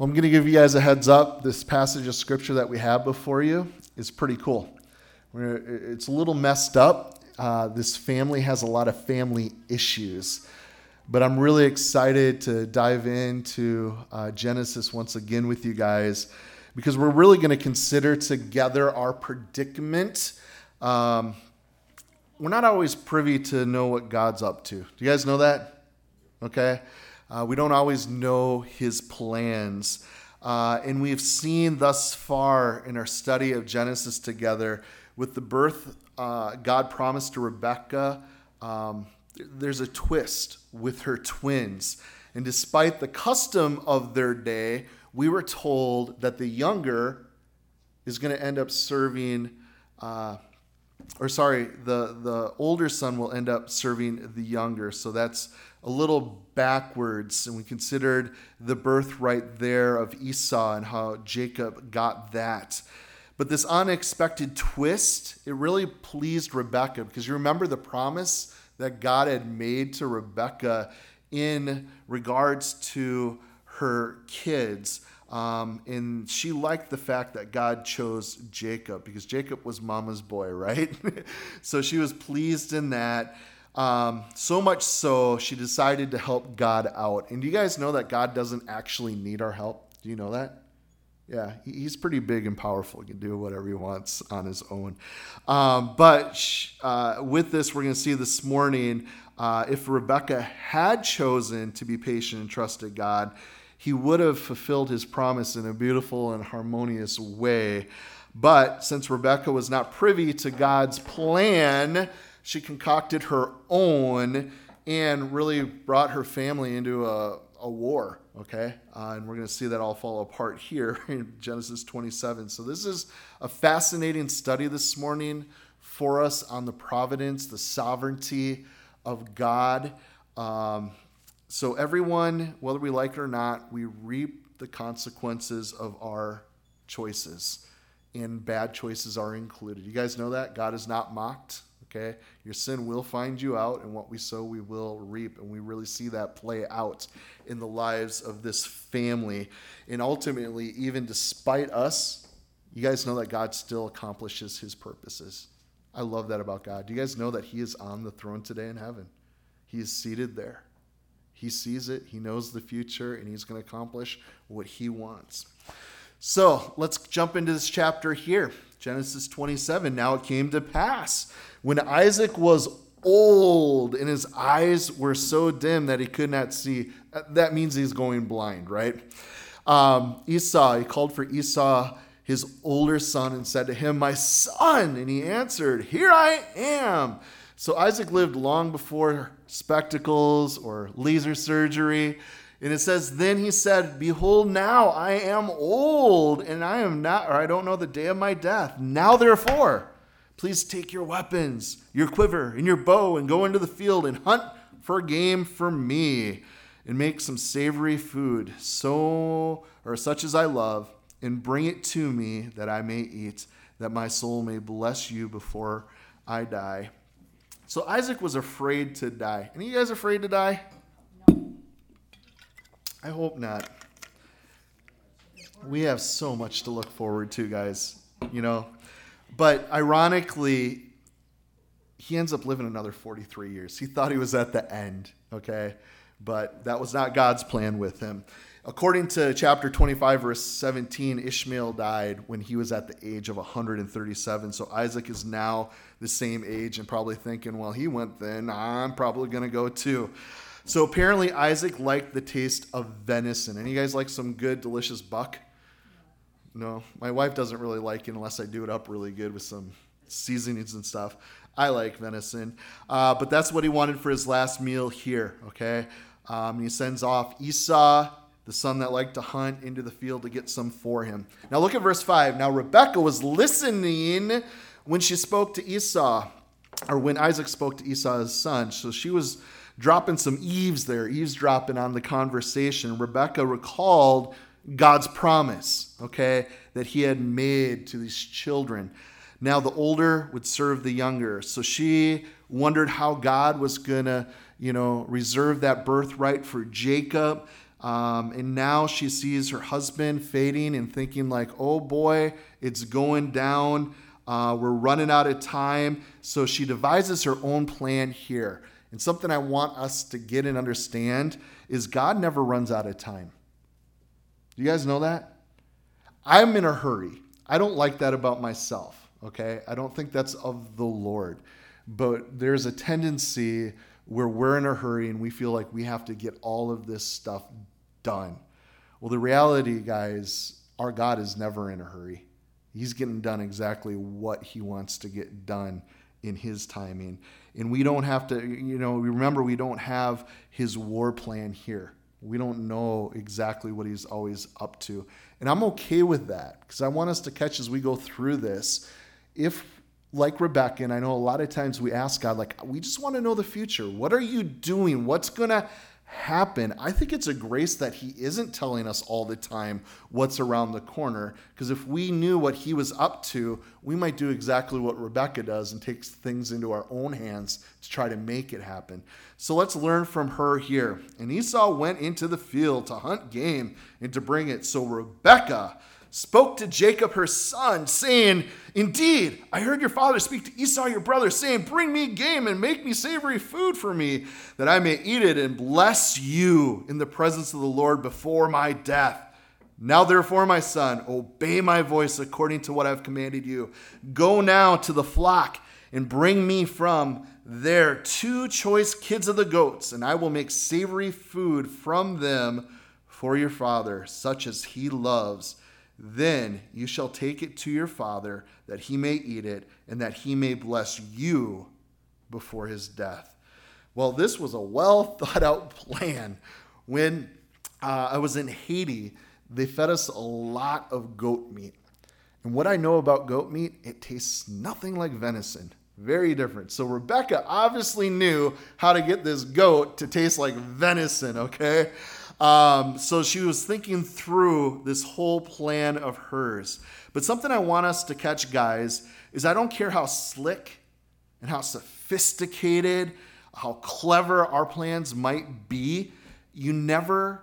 Well, I'm going to give you guys a heads up. This passage of scripture that we have before you is pretty cool. It's a little messed up. Uh, this family has a lot of family issues. But I'm really excited to dive into uh, Genesis once again with you guys because we're really going to consider together our predicament. Um, we're not always privy to know what God's up to. Do you guys know that? Okay. Uh, we don't always know his plans. Uh, and we've seen thus far in our study of Genesis together with the birth uh, God promised to Rebecca, um, there's a twist with her twins. And despite the custom of their day, we were told that the younger is going to end up serving uh, or sorry, the, the older son will end up serving the younger. So that's a little backwards. And we considered the birthright there of Esau and how Jacob got that. But this unexpected twist, it really pleased Rebecca because you remember the promise that God had made to Rebecca in regards to her kids. Um, and she liked the fact that God chose Jacob because Jacob was mama's boy, right? so she was pleased in that. Um, so much so, she decided to help God out. And do you guys know that God doesn't actually need our help? Do you know that? Yeah, he's pretty big and powerful. He can do whatever he wants on his own. Um, but uh, with this, we're going to see this morning uh, if Rebecca had chosen to be patient and trusted God, he would have fulfilled his promise in a beautiful and harmonious way. But since Rebecca was not privy to God's plan, she concocted her own and really brought her family into a, a war. Okay? Uh, and we're going to see that all fall apart here in Genesis 27. So, this is a fascinating study this morning for us on the providence, the sovereignty of God. Um, so, everyone, whether we like it or not, we reap the consequences of our choices, and bad choices are included. You guys know that? God is not mocked. Okay? Your sin will find you out, and what we sow, we will reap. And we really see that play out in the lives of this family. And ultimately, even despite us, you guys know that God still accomplishes his purposes. I love that about God. Do you guys know that he is on the throne today in heaven? He is seated there. He sees it, he knows the future, and he's going to accomplish what he wants. So let's jump into this chapter here Genesis 27. Now it came to pass when Isaac was old and his eyes were so dim that he could not see. That means he's going blind, right? Um, Esau, he called for Esau, his older son, and said to him, My son. And he answered, Here I am. So Isaac lived long before spectacles or laser surgery. And it says, Then he said, Behold, now I am old, and I am not, or I don't know the day of my death. Now, therefore, please take your weapons, your quiver, and your bow, and go into the field and hunt for game for me, and make some savory food, so or such as I love, and bring it to me that I may eat, that my soul may bless you before I die. So Isaac was afraid to die. Any of you guys afraid to die? No. I hope not. We have so much to look forward to, guys. You know, but ironically, he ends up living another 43 years. He thought he was at the end, okay? But that was not God's plan with him. According to chapter 25, verse 17, Ishmael died when he was at the age of 137. So Isaac is now the same age and probably thinking, well, he went then, I'm probably going to go too. So apparently, Isaac liked the taste of venison. And you guys like some good, delicious buck? No, my wife doesn't really like it unless I do it up really good with some seasonings and stuff. I like venison. Uh, but that's what he wanted for his last meal here, okay? Um, he sends off Esau the son that liked to hunt into the field to get some for him. Now look at verse 5. Now Rebekah was listening when she spoke to Esau, or when Isaac spoke to Esau's son. So she was dropping some eaves there, eavesdropping on the conversation. Rebekah recalled God's promise, okay, that he had made to these children. Now the older would serve the younger. So she wondered how God was going to, you know, reserve that birthright for Jacob Um, and now she sees her husband fading and thinking, like, oh boy, it's going down. Uh, we're running out of time. So she devises her own plan here. And something I want us to get and understand is God never runs out of time. Do you guys know that? I'm in a hurry. I don't like that about myself, okay? I don't think that's of the Lord. But there's a tendency where we're in a hurry and we feel like we have to get all of this stuff done. Well, the reality, guys, our God is never in a hurry. He's getting done exactly what he wants to get done in his timing. And we don't have to, you know, remember, we don't have his war plan here. We don't know exactly what he's always up to. And I'm okay with that because I want us to catch as we go through this. If, like Rebecca, and I know a lot of times we ask God, like, we just want to know the future. What are you doing? What's going to happen. I think it's a grace that he isn't telling us all the time what's around the corner. Because if we knew what he was up to, we might do exactly what Rebecca does and takes things into our own hands to try to make it happen. So let's learn from her here. And Esau went into the field to hunt game and to bring it. So Rebecca spoke to Jacob her son, saying, Indeed, I heard your father speak to Esau your brother, saying, Bring me game and make me savory food for me, that I may eat it and bless you in the presence of the Lord before my death. Now, therefore, my son, obey my voice according to what I've commanded you. Go now to the flock and bring me from there two choice kids of the goats, and I will make savory food from them for your father, such as he loves then you shall take it to your father, that he may eat it, and that he may bless you before his death. Well, this was a well thought out plan. When uh, I was in Haiti, they fed us a lot of goat meat. And what I know about goat meat, it tastes nothing like venison. Very different. So Rebecca obviously knew how to get this goat to taste like venison, okay? Um, so she was thinking through this whole plan of hers. But something I want us to catch, guys, is I don't care how slick and how sophisticated, how clever our plans might be, you never,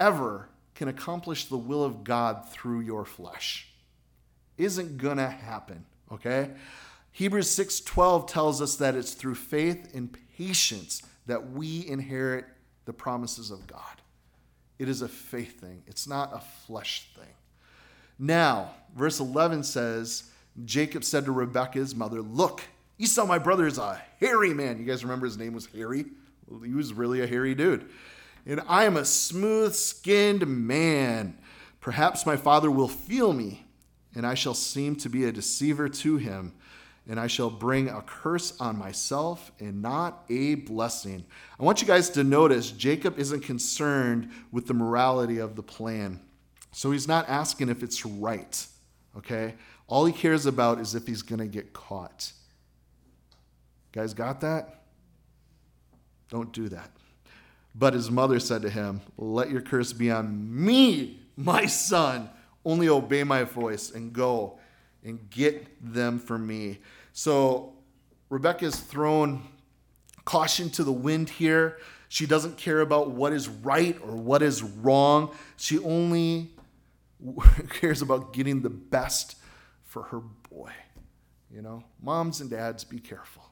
ever can accomplish the will of God through your flesh. Isn't gonna happen, okay? Hebrews 6:12 tells us that it's through faith and patience that we inherit the promises of God. It is a faith thing, it's not a flesh thing. Now, verse 11 says, Jacob said to Rebekah, his mother, Look, Esau, my brother, is a hairy man. You guys remember his name was Hairy? He was really a hairy dude. And I am a smooth skinned man. Perhaps my father will feel me, and I shall seem to be a deceiver to him and I shall bring a curse on myself and not a blessing. I want you guys to notice Jacob isn't concerned with the morality of the plan. So he's not asking if it's right, okay? All he cares about is if he's going to get caught. guys got that? Don't do that. But his mother said to him, Let your curse be on me, my son. Only obey my voice and go and get them for me. So Rebecca is thrown caution to the wind here. She doesn't care about what is right or what is wrong. She only cares about getting the best for her boy. You know, moms and dads, be careful.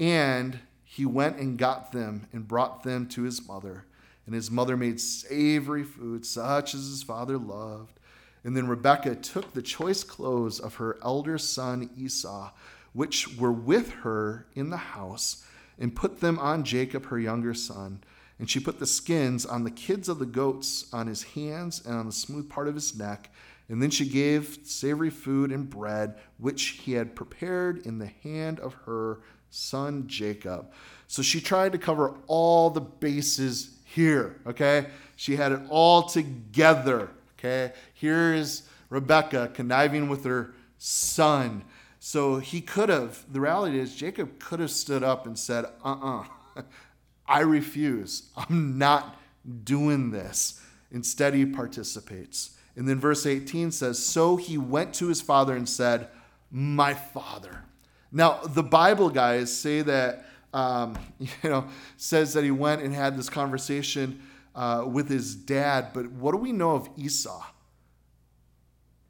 And he went and got them and brought them to his mother. And his mother made savory food, such as his father loved. And then Rebekah took the choice clothes of her elder son Esau, which were with her in the house, and put them on Jacob, her younger son. And she put the skins on the kids of the goats, on his hands, and on the smooth part of his neck. And then she gave savory food and bread, which he had prepared in the hand of her son Jacob. So she tried to cover all the bases here, okay? She had it all together. Okay, here is Rebecca conniving with her son. So he could have, the reality is, Jacob could have stood up and said, uh uh-uh, uh I refuse. I'm not doing this. Instead, he participates. And then verse 18 says, So he went to his father and said, My father. Now, the Bible guys say that, um, you know, says that he went and had this conversation uh, with his dad. But what do we know of Esau?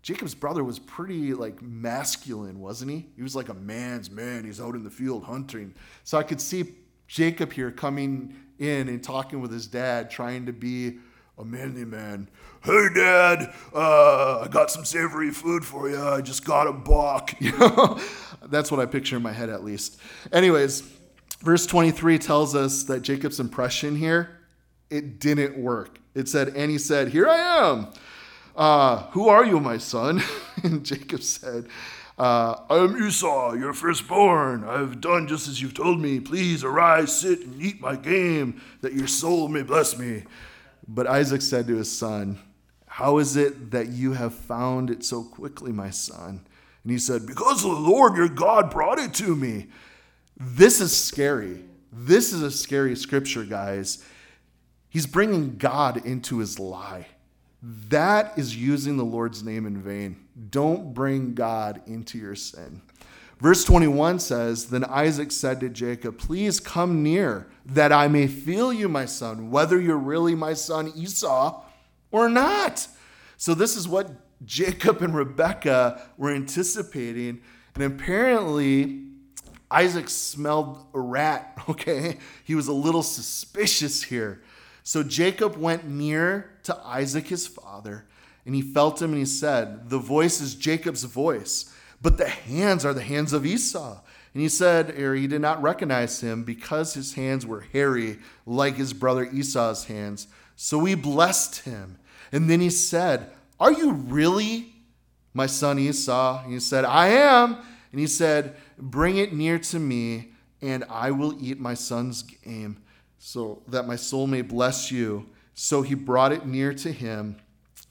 Jacob's brother was pretty like masculine, wasn't he? He was like a man's man. He's out in the field hunting. So I could see Jacob here coming in and talking with his dad, trying to be a manly man. Hey, Dad, uh, I got some savory food for you. I just got a buck. That's what I picture in my head, at least. Anyways, verse 23 tells us that Jacob's impression here, it didn't work. It said, and he said, Here I am. Uh, who are you, my son? and Jacob said, uh, I am Esau, your firstborn. I have done just as you've told me. Please arise, sit, and eat my game, that your soul may bless me. But Isaac said to his son, How is it that you have found it so quickly, my son? And he said, Because the Lord your God brought it to me. This is scary. This is a scary scripture, guys. He's bringing God into his lie. That is using the Lord's name in vain. Don't bring God into your sin. Verse 21 says Then Isaac said to Jacob, Please come near, that I may feel you, my son, whether you're really my son Esau or not. So, this is what Jacob and Rebekah were anticipating. And apparently, Isaac smelled a rat, okay? He was a little suspicious here. So Jacob went near to Isaac his father, and he felt him, and he said, The voice is Jacob's voice, but the hands are the hands of Esau. And he said, or he did not recognize him because his hands were hairy like his brother Esau's hands. So he blessed him. And then he said, Are you really my son Esau? And he said, I am. And he said, Bring it near to me, and I will eat my son's game so that my soul may bless you. So he brought it near to him,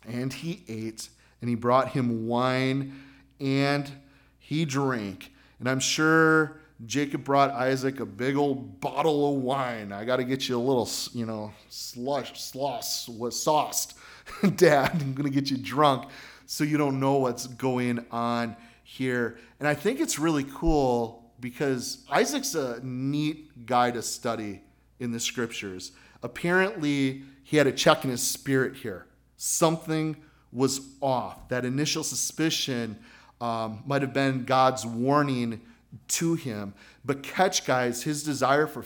and he ate, and he brought him wine, and he drank. And I'm sure Jacob brought Isaac a big old bottle of wine. I got to get you a little, you know, slush, sloss, was sauced. Dad, I'm to get you drunk so you don't know what's going on here. And I think it's really cool because Isaac's a neat guy to study in the scriptures. Apparently, he had a check in his spirit here. Something was off. That initial suspicion um, might have been God's warning to him. But catch, guys, his desire for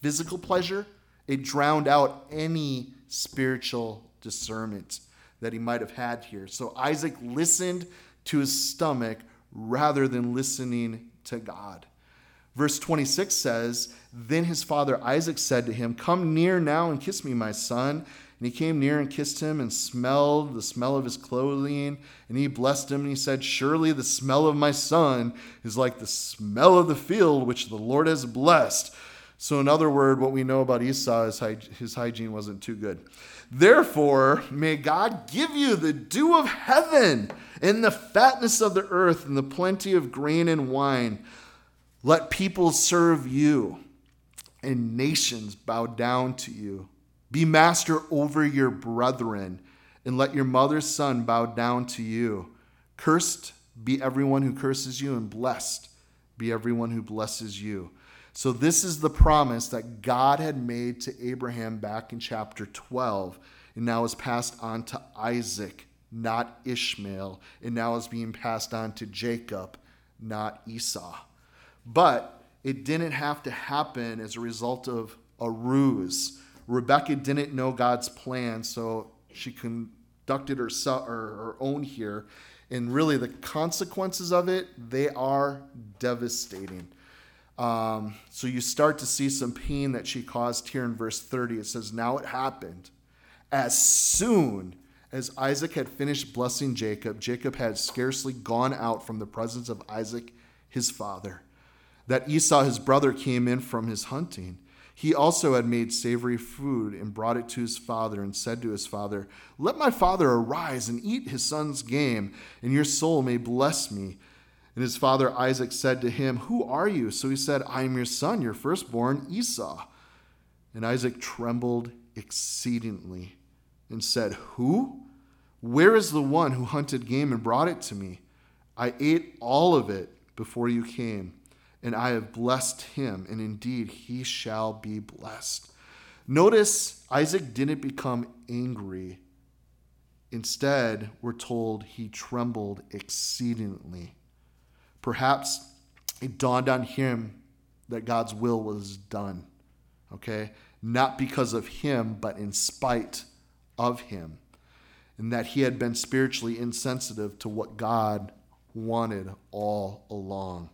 physical pleasure, it drowned out any spiritual discernment that he might have had here. So Isaac listened to his stomach rather than listening to God. Verse 26 says, Then his father Isaac said to him, Come near now and kiss me, my son. And he came near and kissed him and smelled the smell of his clothing. And he blessed him and he said, Surely the smell of my son is like the smell of the field which the Lord has blessed. So, in other words, what we know about Esau is his hygiene wasn't too good. Therefore, may God give you the dew of heaven and the fatness of the earth and the plenty of grain and wine let people serve you and nations bow down to you. Be master over your brethren and let your mother's son bow down to you. Cursed be everyone who curses you, and blessed be everyone who blesses you. So, this is the promise that God had made to Abraham back in chapter 12, and now is passed on to Isaac, not Ishmael, and now is being passed on to Jacob, not Esau. But it didn't have to happen as a result of a ruse. Rebecca didn't know God's plan, so she conducted her, her own here. And really, the consequences of it, they are devastating. Um, so you start to see some pain that she caused here in verse 30. It says, Now it happened. As soon as Isaac had finished blessing Jacob, Jacob had scarcely gone out from the presence of Isaac, his father that Esau, his brother, came in from his hunting. He also had made savory food and brought it to his father and said to his father, Let my father arise and eat his son's game, and your soul may bless me. And his father Isaac said to him, Who are you? So he said, I am your son, your firstborn, Esau. And Isaac trembled exceedingly and said, Who? Where is the one who hunted game and brought it to me? I ate all of it before you came and I have blessed him, and indeed he shall be blessed. Notice Isaac didn't become angry. Instead, we're told he trembled exceedingly. Perhaps it dawned on him that God's will was done. Okay? Not because of him, but in spite of him. And that he had been spiritually insensitive to what God wanted all along.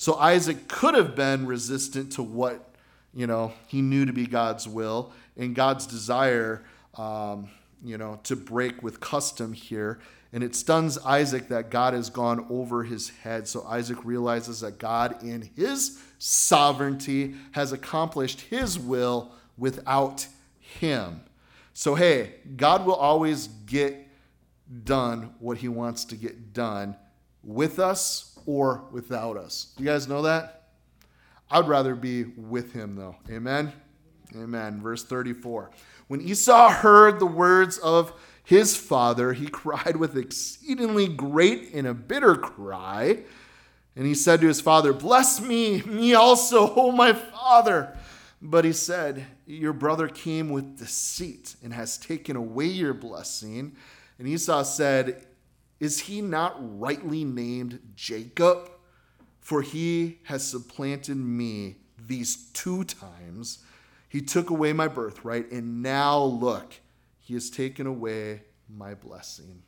So Isaac could have been resistant to what, you know, he knew to be God's will and God's desire, um, you know, to break with custom here. And it stuns Isaac that God has gone over his head. So Isaac realizes that God, in his sovereignty, has accomplished his will without him. So, hey, God will always get done what he wants to get done with us or without us. You guys know that? I'd rather be with him, though. Amen? Amen. Verse 34. When Esau heard the words of his father, he cried with exceedingly great and a bitter cry. And he said to his father, Bless me, me also, O my father. But he said, Your brother came with deceit and has taken away your blessing. And Esau said, Is he not rightly named Jacob? For he has supplanted me these two times. He took away my birthright, and now look, he has taken away my blessing.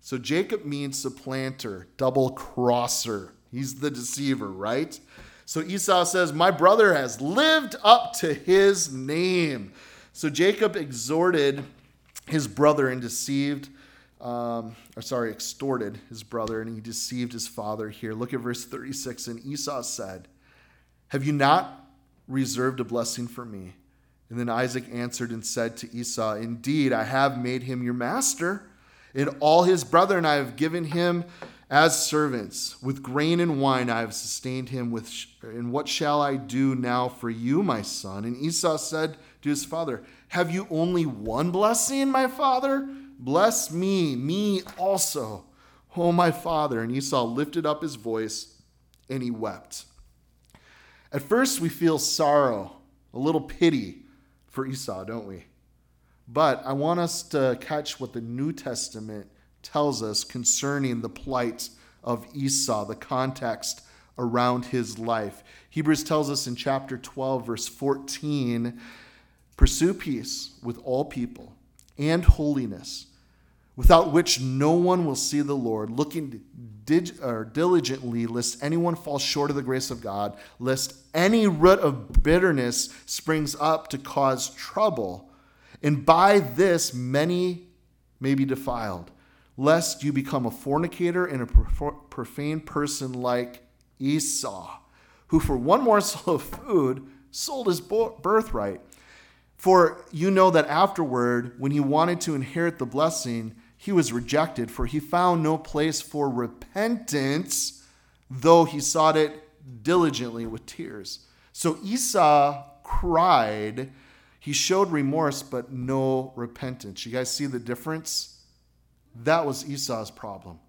So Jacob means supplanter, double crosser. He's the deceiver, right? So Esau says, My brother has lived up to his name. So Jacob exhorted his brother and deceived, um, or sorry, extorted his brother, and he deceived his father here. Look at verse 36. And Esau said, Have you not reserved a blessing for me? And then Isaac answered and said to Esau, Indeed, I have made him your master, and all his brethren I have given him as servants. With grain and wine I have sustained him. With sh- and what shall I do now for you, my son? And Esau said to his father, Have you only one blessing, my father? Bless me, me also, oh my father. And Esau lifted up his voice and he wept. At first, we feel sorrow, a little pity for Esau, don't we? But I want us to catch what the New Testament tells us concerning the plight of Esau, the context around his life. Hebrews tells us in chapter 12, verse 14 pursue peace with all people and holiness, without which no one will see the Lord, looking dig- diligently, lest anyone fall short of the grace of God, lest any root of bitterness springs up to cause trouble. And by this, many may be defiled lest you become a fornicator and a profane person like Esau, who for one morsel of food sold his birthright. For you know that afterward, when he wanted to inherit the blessing, he was rejected, for he found no place for repentance, though he sought it diligently with tears. So Esau cried. He showed remorse, but no repentance. You guys see the difference? That was Esau's problem.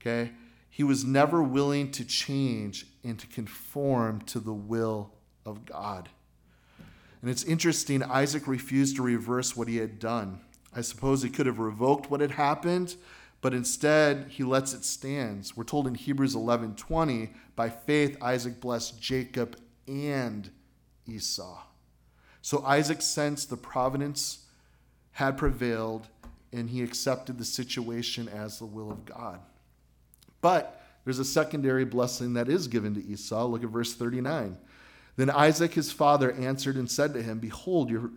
Okay? He was never willing to change and to conform to the will of God. And it's interesting, Isaac refused to reverse what he had done. I suppose he could have revoked what had happened, but instead he lets it stand. We're told in Hebrews 11:20, by faith Isaac blessed Jacob and Esau. So Isaac sensed the providence had prevailed and he accepted the situation as the will of God. But there's a secondary blessing that is given to Esau. Look at verse 39. Then Isaac his father answered and said to him, Behold, your,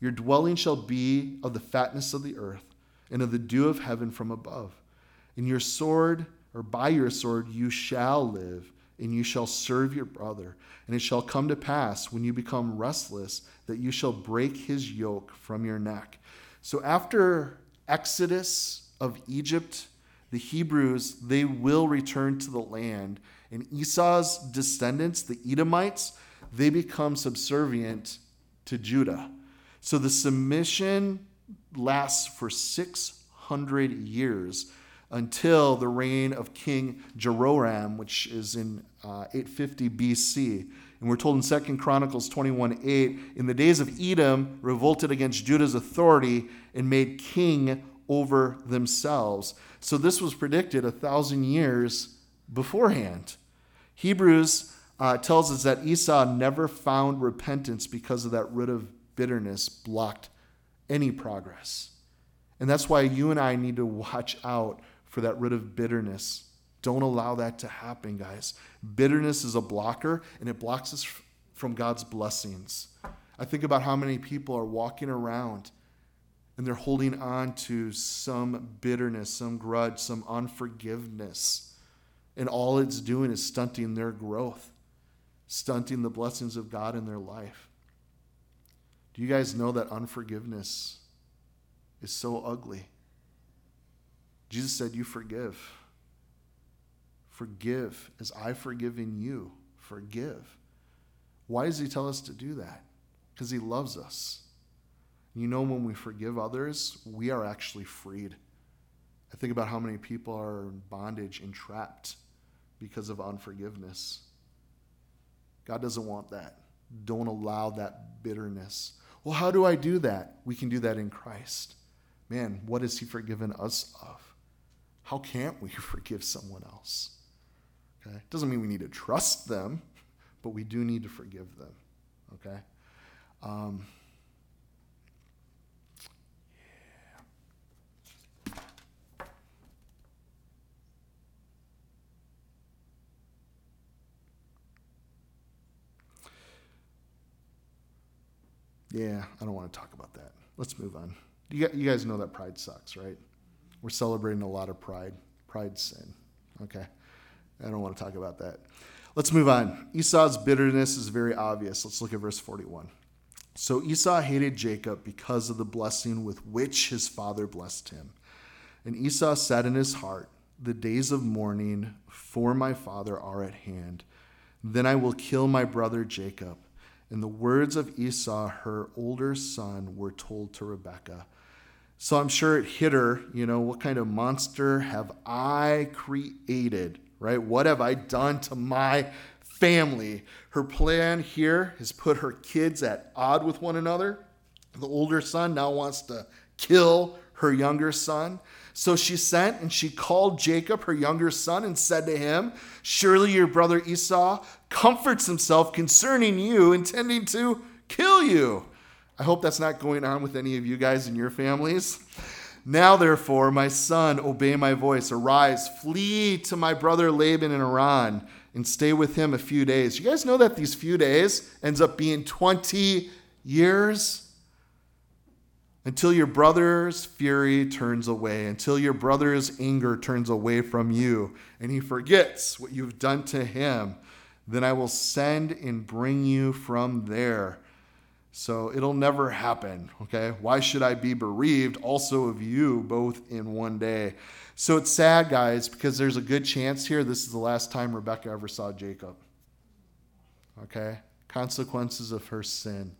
your dwelling shall be of the fatness of the earth and of the dew of heaven from above. In your sword, or by your sword, you shall live, and you shall serve your brother. And it shall come to pass, when you become restless, that you shall break his yoke from your neck. So after exodus of Egypt, the Hebrews, they will return to the land. And Esau's descendants, the Edomites, they become subservient to Judah. So the submission lasts for 600 years until the reign of King Jehoram, which is in uh, 850 BC. And we're told in 2 Chronicles 21 8, in the days of Edom, revolted against Judah's authority and made king over themselves. So this was predicted a thousand years beforehand. Hebrews uh, tells us that Esau never found repentance because of that root of bitterness blocked any progress. And that's why you and I need to watch out for that root of bitterness. Don't allow that to happen, guys. Bitterness is a blocker, and it blocks us from God's blessings. I think about how many people are walking around and they're holding on to some bitterness, some grudge, some unforgiveness. And all it's doing is stunting their growth, stunting the blessings of God in their life. Do you guys know that unforgiveness is so ugly? Jesus said, You forgive. Forgive as I've forgiven you. Forgive. Why does he tell us to do that? Because he loves us. You know, when we forgive others, we are actually freed. I think about how many people are in bondage entrapped because of unforgiveness. God doesn't want that. Don't allow that bitterness. Well, how do I do that? We can do that in Christ. Man, what has He forgiven us of? How can't we forgive someone else? Okay? Doesn't mean we need to trust them, but we do need to forgive them. Okay? Um, Yeah, I don't want to talk about that. Let's move on. You guys know that pride sucks, right? We're celebrating a lot of pride. Pride sin. Okay. I don't want to talk about that. Let's move on. Esau's bitterness is very obvious. Let's look at verse 41. So Esau hated Jacob because of the blessing with which his father blessed him. And Esau said in his heart, The days of mourning for my father are at hand. Then I will kill my brother Jacob and the words of Esau, her older son, were told to Rebekah. So I'm sure it hit her, you know, what kind of monster have I created, right? What have I done to my family? Her plan here has put her kids at odd with one another. The older son now wants to kill her younger son. So she sent and she called Jacob, her younger son, and said to him, Surely your brother Esau comforts himself concerning you, intending to kill you. I hope that's not going on with any of you guys in your families. Now, therefore, my son, obey my voice. Arise, flee to my brother Laban in Haran, and stay with him a few days. You guys know that these few days ends up being 20 years? until your brother's fury turns away, until your brother's anger turns away from you, and he forgets what you've done to him, then I will send and bring you from there. So it'll never happen, okay? Why should I be bereaved also of you both in one day? So it's sad, guys, because there's a good chance here this is the last time Rebecca ever saw Jacob. Okay? Consequences of her sin.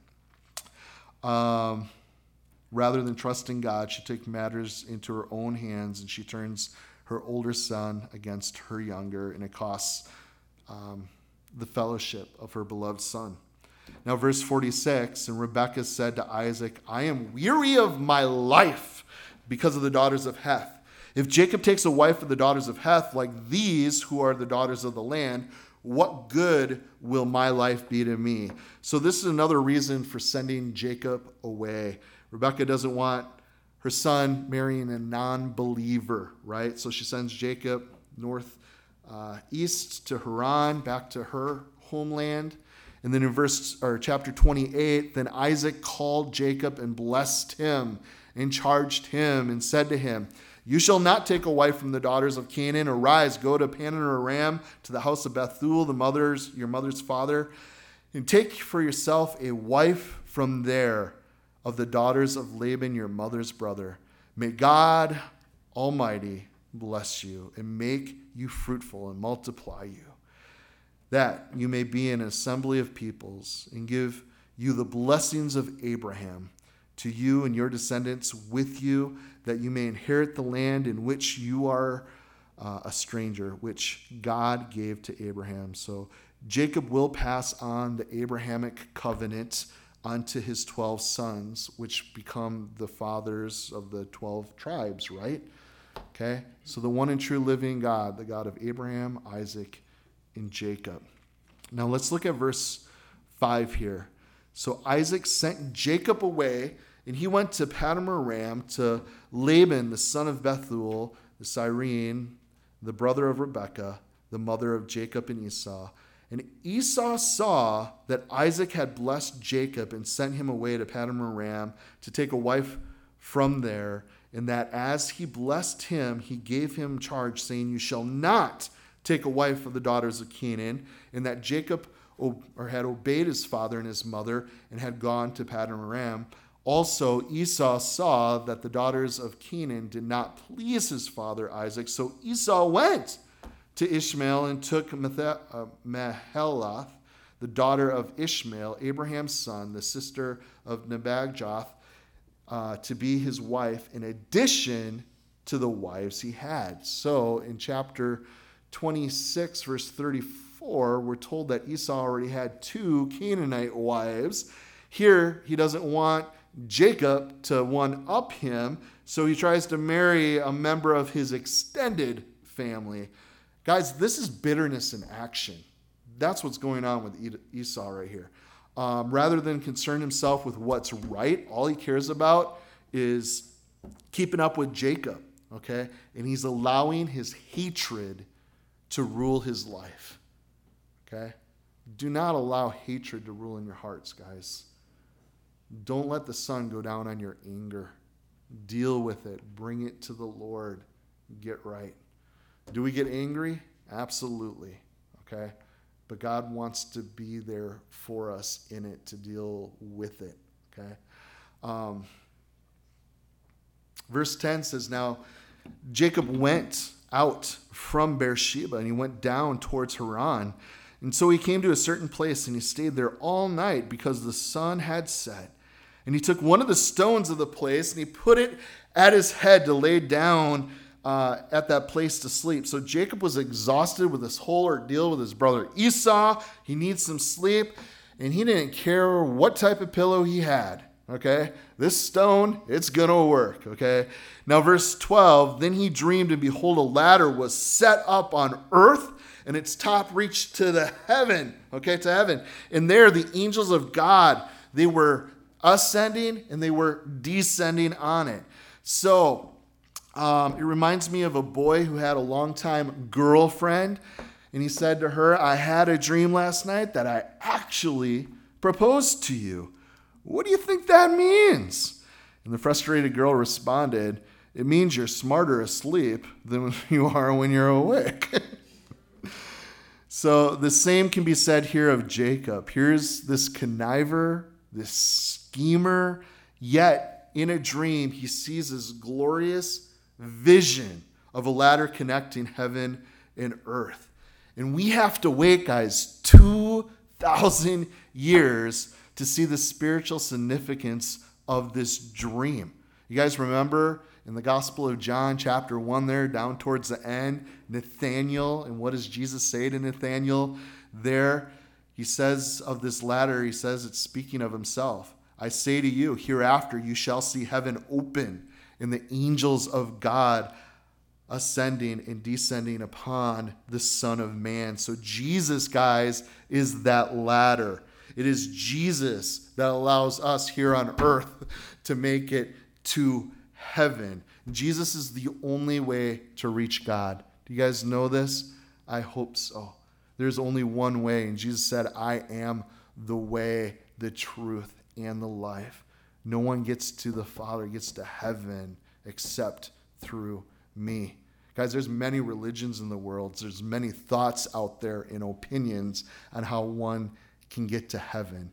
Um, Rather than trusting God, she takes matters into her own hands and she turns her older son against her younger, and it costs um, the fellowship of her beloved son. Now, verse 46 And Rebekah said to Isaac, I am weary of my life because of the daughters of Heth. If Jacob takes a wife of the daughters of Heth, like these who are the daughters of the land, what good will my life be to me? So, this is another reason for sending Jacob away. Rebecca doesn't want her son marrying a non believer, right? So she sends Jacob north uh, east to Haran, back to her homeland. And then in verse or chapter 28, then Isaac called Jacob and blessed him and charged him and said to him, You shall not take a wife from the daughters of Canaan. Arise, go to Padan Aram to the house of Bethuel, the mother's your mother's father, and take for yourself a wife from there of the daughters of Laban, your mother's brother. May God Almighty bless you and make you fruitful and multiply you, that you may be an assembly of peoples and give you the blessings of Abraham to you and your descendants with you, that you may inherit the land in which you are uh, a stranger, which God gave to Abraham. So Jacob will pass on the Abrahamic covenant unto his 12 sons, which become the fathers of the 12 tribes, right? Okay? So the one and true living God, the God of Abraham, Isaac, and Jacob. Now let's look at verse 5 here. So Isaac sent Jacob away, and he went to Paddan Aram to Laban, the son of Bethuel, the Syrian, the brother of Rebekah, the mother of Jacob and Esau. And Esau saw that Isaac had blessed Jacob and sent him away to Paddan Aram to take a wife from there, and that as he blessed him, he gave him charge, saying, You shall not take a wife of the daughters of Canaan, and that Jacob or had obeyed his father and his mother and had gone to Paddan Aram. Also, Esau saw that the daughters of Canaan did not please his father Isaac, so Esau went to Ishmael and took uh, Mahalath, the daughter of Ishmael, Abraham's son, the sister of Nebajoth, uh, to be his wife, in addition to the wives he had. So in chapter 26, verse 34, we're told that Esau already had two Canaanite wives. Here, he doesn't want Jacob to one up him, so he tries to marry a member of his extended family. Guys, this is bitterness in action. That's what's going on with Esau right here. Um, rather than concern himself with what's right, all he cares about is keeping up with Jacob, okay? And he's allowing his hatred to rule his life, okay? Do not allow hatred to rule in your hearts, guys. Don't let the sun go down on your anger. Deal with it, bring it to the Lord, get right. Do we get angry? Absolutely. Okay? But God wants to be there for us in it to deal with it. Okay? Um, verse 10 says, Now Jacob went out from Beersheba and he went down towards Haran. And so he came to a certain place and he stayed there all night because the sun had set. And he took one of the stones of the place and he put it at his head to lay down uh, at that place to sleep. So Jacob was exhausted with this whole ordeal with his brother Esau. He needs some sleep, and he didn't care what type of pillow he had. Okay, this stone, it's gonna work. Okay, now verse 12 then he dreamed, and behold, a ladder was set up on earth, and its top reached to the heaven. Okay, to heaven, and there the angels of God they were ascending and they were descending on it. So um, it reminds me of a boy who had a longtime girlfriend, and he said to her, I had a dream last night that I actually proposed to you. What do you think that means? And the frustrated girl responded, It means you're smarter asleep than you are when you're awake. so the same can be said here of Jacob. Here's this conniver, this schemer, yet in a dream, he sees this glorious vision of a ladder connecting heaven and earth. And we have to wait, guys, 2,000 years to see the spiritual significance of this dream. You guys remember in the Gospel of John, chapter 1, there, down towards the end, Nathaniel, and what does Jesus say to Nathaniel there? He says of this ladder, he says it's speaking of himself. I say to you, hereafter you shall see heaven open and the angels of God ascending and descending upon the Son of Man. So, Jesus, guys, is that ladder. It is Jesus that allows us here on earth to make it to heaven. Jesus is the only way to reach God. Do you guys know this? I hope so. There's only one way, and Jesus said, I am the way, the truth, and the life. No one gets to the Father, gets to heaven except through me. Guys, there's many religions in the world. There's many thoughts out there and opinions on how one can get to heaven.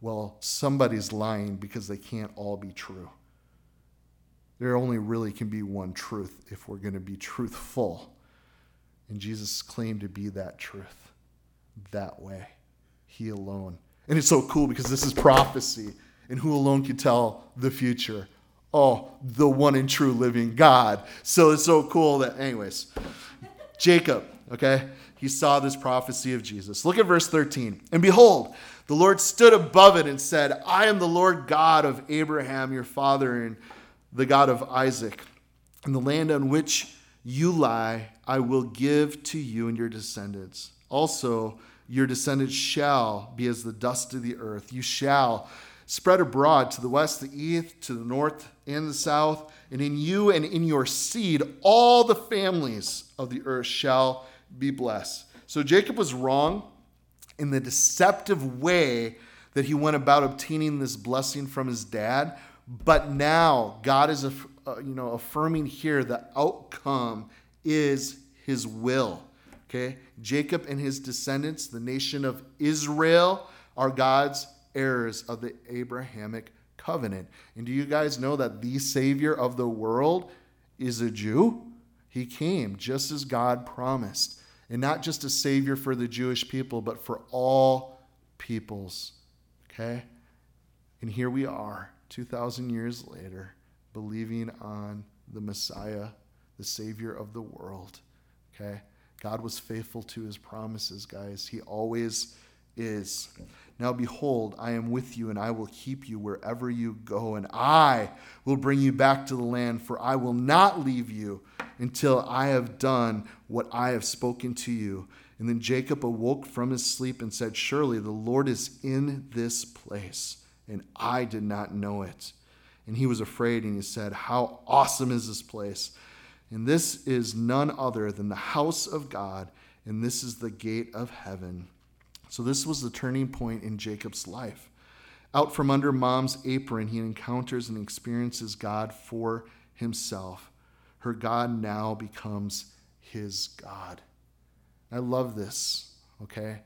Well, somebody's lying because they can't all be true. There only really can be one truth if we're going to be truthful. And Jesus claimed to be that truth that way. He alone. And it's so cool because this is prophecy and who alone can tell the future? Oh, the one and true living God. So it's so cool that, anyways, Jacob, okay, he saw this prophecy of Jesus. Look at verse 13. And behold, the Lord stood above it and said, I am the Lord God of Abraham, your father, and the God of Isaac. And the land on which you lie, I will give to you and your descendants. Also, your descendants shall be as the dust of the earth. You shall spread abroad to the west, the east, to the north, and the south. And in you and in your seed, all the families of the earth shall be blessed. So Jacob was wrong in the deceptive way that he went about obtaining this blessing from his dad. But now God is, uh, you know, affirming here the outcome is his will. Okay, Jacob and his descendants, the nation of Israel, are God's heirs of the Abrahamic covenant. And do you guys know that the Savior of the world is a Jew? He came just as God promised. And not just a Savior for the Jewish people, but for all peoples. Okay? And here we are, 2,000 years later, believing on the Messiah, the Savior of the world. Okay? God was faithful to his promises, guys. He always is. Now, behold, I am with you, and I will keep you wherever you go, and I will bring you back to the land, for I will not leave you until I have done what I have spoken to you. And then Jacob awoke from his sleep and said, Surely the Lord is in this place, and I did not know it. And he was afraid, and he said, How awesome is this place! And this is none other than the house of God, and this is the gate of heaven. So, this was the turning point in Jacob's life. Out from under mom's apron, he encounters and experiences God for himself. Her God now becomes his God. I love this, okay?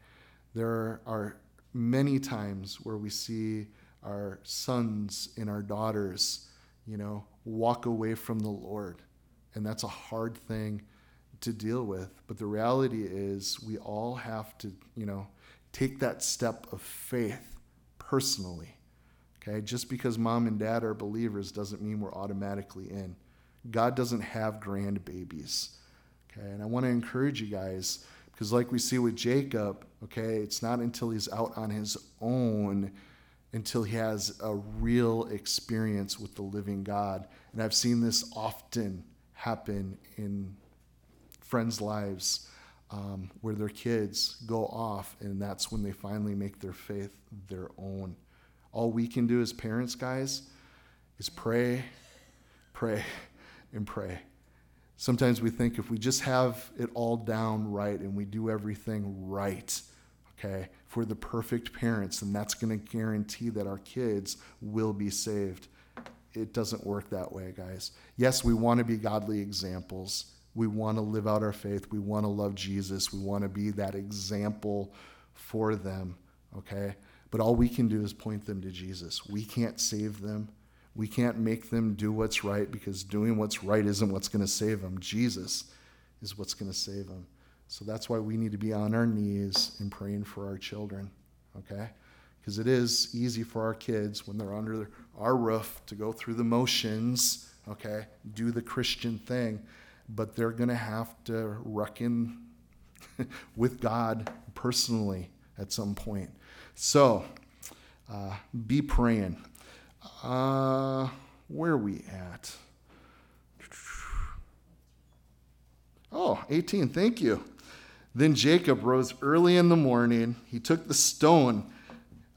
There are many times where we see our sons and our daughters, you know, walk away from the Lord. And that's a hard thing to deal with. But the reality is, we all have to, you know, take that step of faith personally. Okay, just because mom and dad are believers doesn't mean we're automatically in. God doesn't have grandbabies. Okay, and I want to encourage you guys because, like we see with Jacob, okay, it's not until he's out on his own until he has a real experience with the living God. And I've seen this often happen in friends' lives um, where their kids go off, and that's when they finally make their faith their own. All we can do as parents, guys, is pray, pray, and pray. Sometimes we think if we just have it all down right and we do everything right, okay, if we're the perfect parents, then that's going to guarantee that our kids will be saved. It doesn't work that way, guys. Yes, we want to be godly examples we want to live out our faith. We want to love Jesus. We want to be that example for them, okay? But all we can do is point them to Jesus. We can't save them. We can't make them do what's right because doing what's right isn't what's going to save them. Jesus is what's going to save them. So that's why we need to be on our knees and praying for our children, okay? Because it is easy for our kids when they're under our roof to go through the motions, okay? Do the Christian thing but they're going to have to reckon with God personally at some point. So uh, be praying. Uh, where are we at? Oh, 18, thank you. Then Jacob rose early in the morning. He took the stone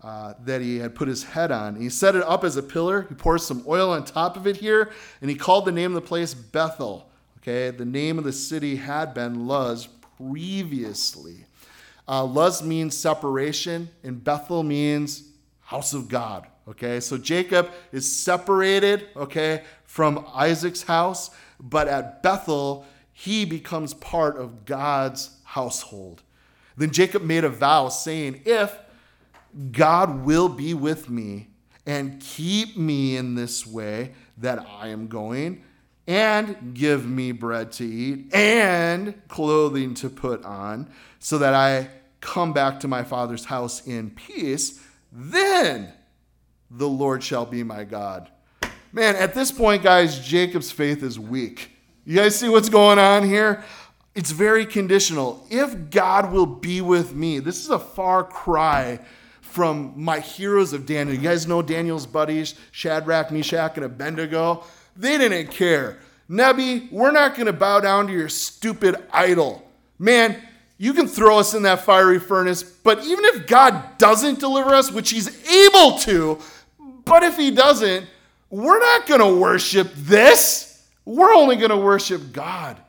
uh, that he had put his head on. He set it up as a pillar. He poured some oil on top of it here, and he called the name of the place Bethel Okay, the name of the city had been Luz previously. Uh, Luz means separation, and Bethel means house of God. Okay, so Jacob is separated, okay, from Isaac's house, but at Bethel, he becomes part of God's household. Then Jacob made a vow saying, If God will be with me and keep me in this way that I am going, and give me bread to eat and clothing to put on, so that I come back to my father's house in peace, then the Lord shall be my God. Man, at this point, guys, Jacob's faith is weak. You guys see what's going on here? It's very conditional. If God will be with me, this is a far cry from my heroes of Daniel. You guys know Daniel's buddies, Shadrach, Meshach, and Abednego? They didn't care. Nebi, we're not going to bow down to your stupid idol. Man, you can throw us in that fiery furnace, but even if God doesn't deliver us, which he's able to, but if he doesn't, we're not going to worship this. We're only going to worship God.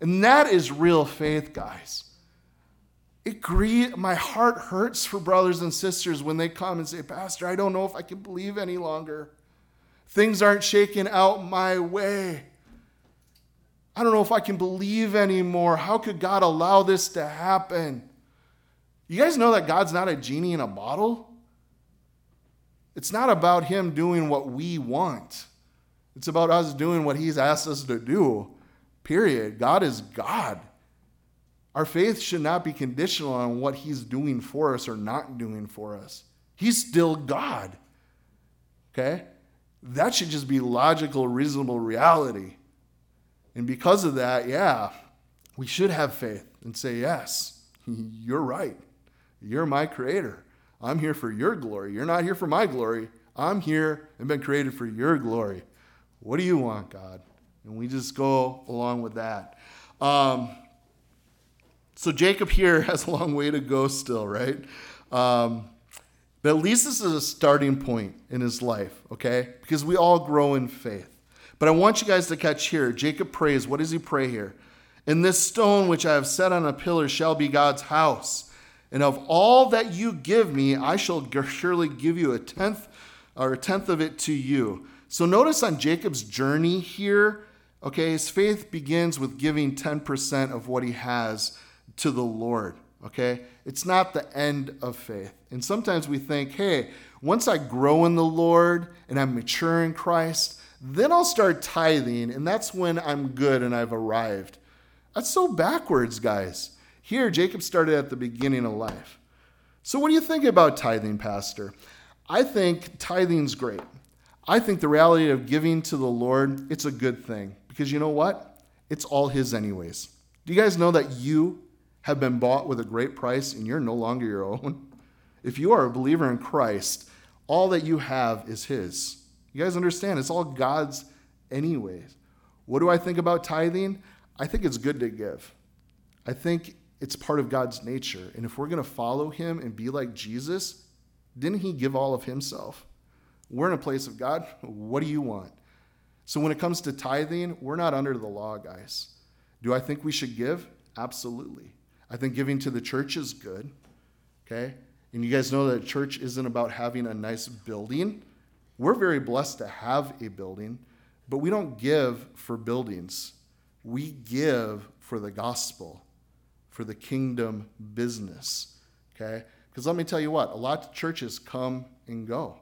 And that is real faith, guys. It grie- my heart hurts for brothers and sisters when they come and say, Pastor, I don't know if I can believe any longer. Things aren't shaking out my way. I don't know if I can believe anymore. How could God allow this to happen? You guys know that God's not a genie in a bottle? It's not about Him doing what we want, it's about us doing what He's asked us to do. Period. God is God. Our faith should not be conditional on what He's doing for us or not doing for us. He's still God. Okay? That should just be logical, reasonable reality. And because of that, yeah, we should have faith and say, Yes, you're right. You're my creator. I'm here for your glory. You're not here for my glory. I'm here and been created for your glory. What do you want, God? And we just go along with that. Um, so Jacob here has a long way to go still, right? Um, but at least this is a starting point in his life, okay? Because we all grow in faith. But I want you guys to catch here. Jacob prays. What does he pray here? And this stone which I have set on a pillar shall be God's house. And of all that you give me, I shall surely give you a tenth or a tenth of it to you. So notice on Jacob's journey here, okay, his faith begins with giving 10% of what he has to the Lord, okay? It's not the end of faith. And sometimes we think, hey, once I grow in the Lord and I'm mature in Christ, then I'll start tithing, and that's when I'm good and I've arrived. That's so backwards, guys. Here, Jacob started at the beginning of life. So, what do you think about tithing, Pastor? I think tithing's great. I think the reality of giving to the Lord, it's a good thing because you know what? It's all His, anyways. Do you guys know that you have been bought with a great price and you're no longer your own? If you are a believer in Christ, all that you have is His. You guys understand? It's all God's, anyways. What do I think about tithing? I think it's good to give. I think it's part of God's nature. And if we're going to follow Him and be like Jesus, didn't He give all of Himself? We're in a place of God. What do you want? So when it comes to tithing, we're not under the law, guys. Do I think we should give? Absolutely. I think giving to the church is good. Okay? And you guys know that church isn't about having a nice building. We're very blessed to have a building, but we don't give for buildings. We give for the gospel, for the kingdom business. Okay? Because let me tell you what, a lot of churches come and go.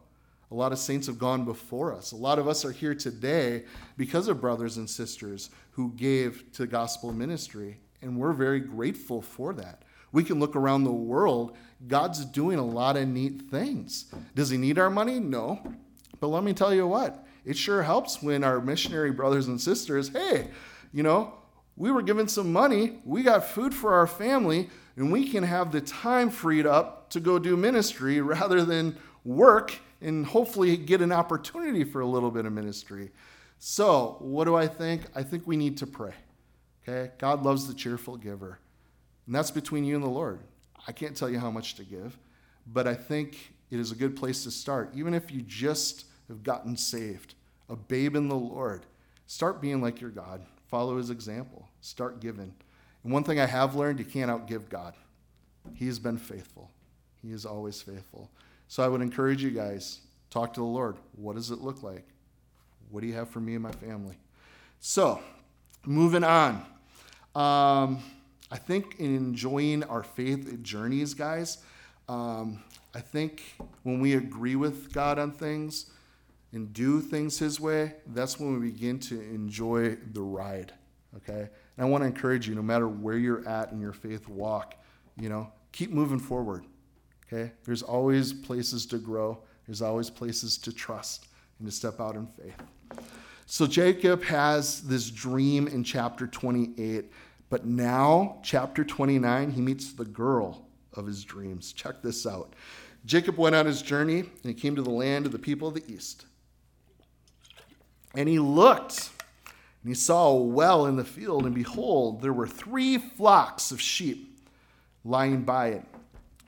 A lot of saints have gone before us. A lot of us are here today because of brothers and sisters who gave to gospel ministry, and we're very grateful for that. We can look around the world. God's doing a lot of neat things. Does he need our money? No. But let me tell you what, it sure helps when our missionary brothers and sisters, hey, you know, we were given some money, we got food for our family, and we can have the time freed up to go do ministry rather than work and hopefully get an opportunity for a little bit of ministry. So, what do I think? I think we need to pray. Okay? God loves the cheerful giver. And that's between you and the Lord. I can't tell you how much to give, but I think it is a good place to start. Even if you just have gotten saved, a babe in the Lord, start being like your God. Follow his example. Start giving. And one thing I have learned you can't outgive God. He has been faithful, He is always faithful. So I would encourage you guys talk to the Lord. What does it look like? What do you have for me and my family? So, moving on. Um, I think in enjoying our faith journeys, guys, um, I think when we agree with God on things and do things His way, that's when we begin to enjoy the ride. Okay? And I want to encourage you, no matter where you're at in your faith walk, you know, keep moving forward. Okay? There's always places to grow, there's always places to trust and to step out in faith. So Jacob has this dream in chapter 28 But now, chapter 29, he meets the girl of his dreams. Check this out. Jacob went on his journey and he came to the land of the people of the east. And he looked and he saw a well in the field, and behold, there were three flocks of sheep lying by it.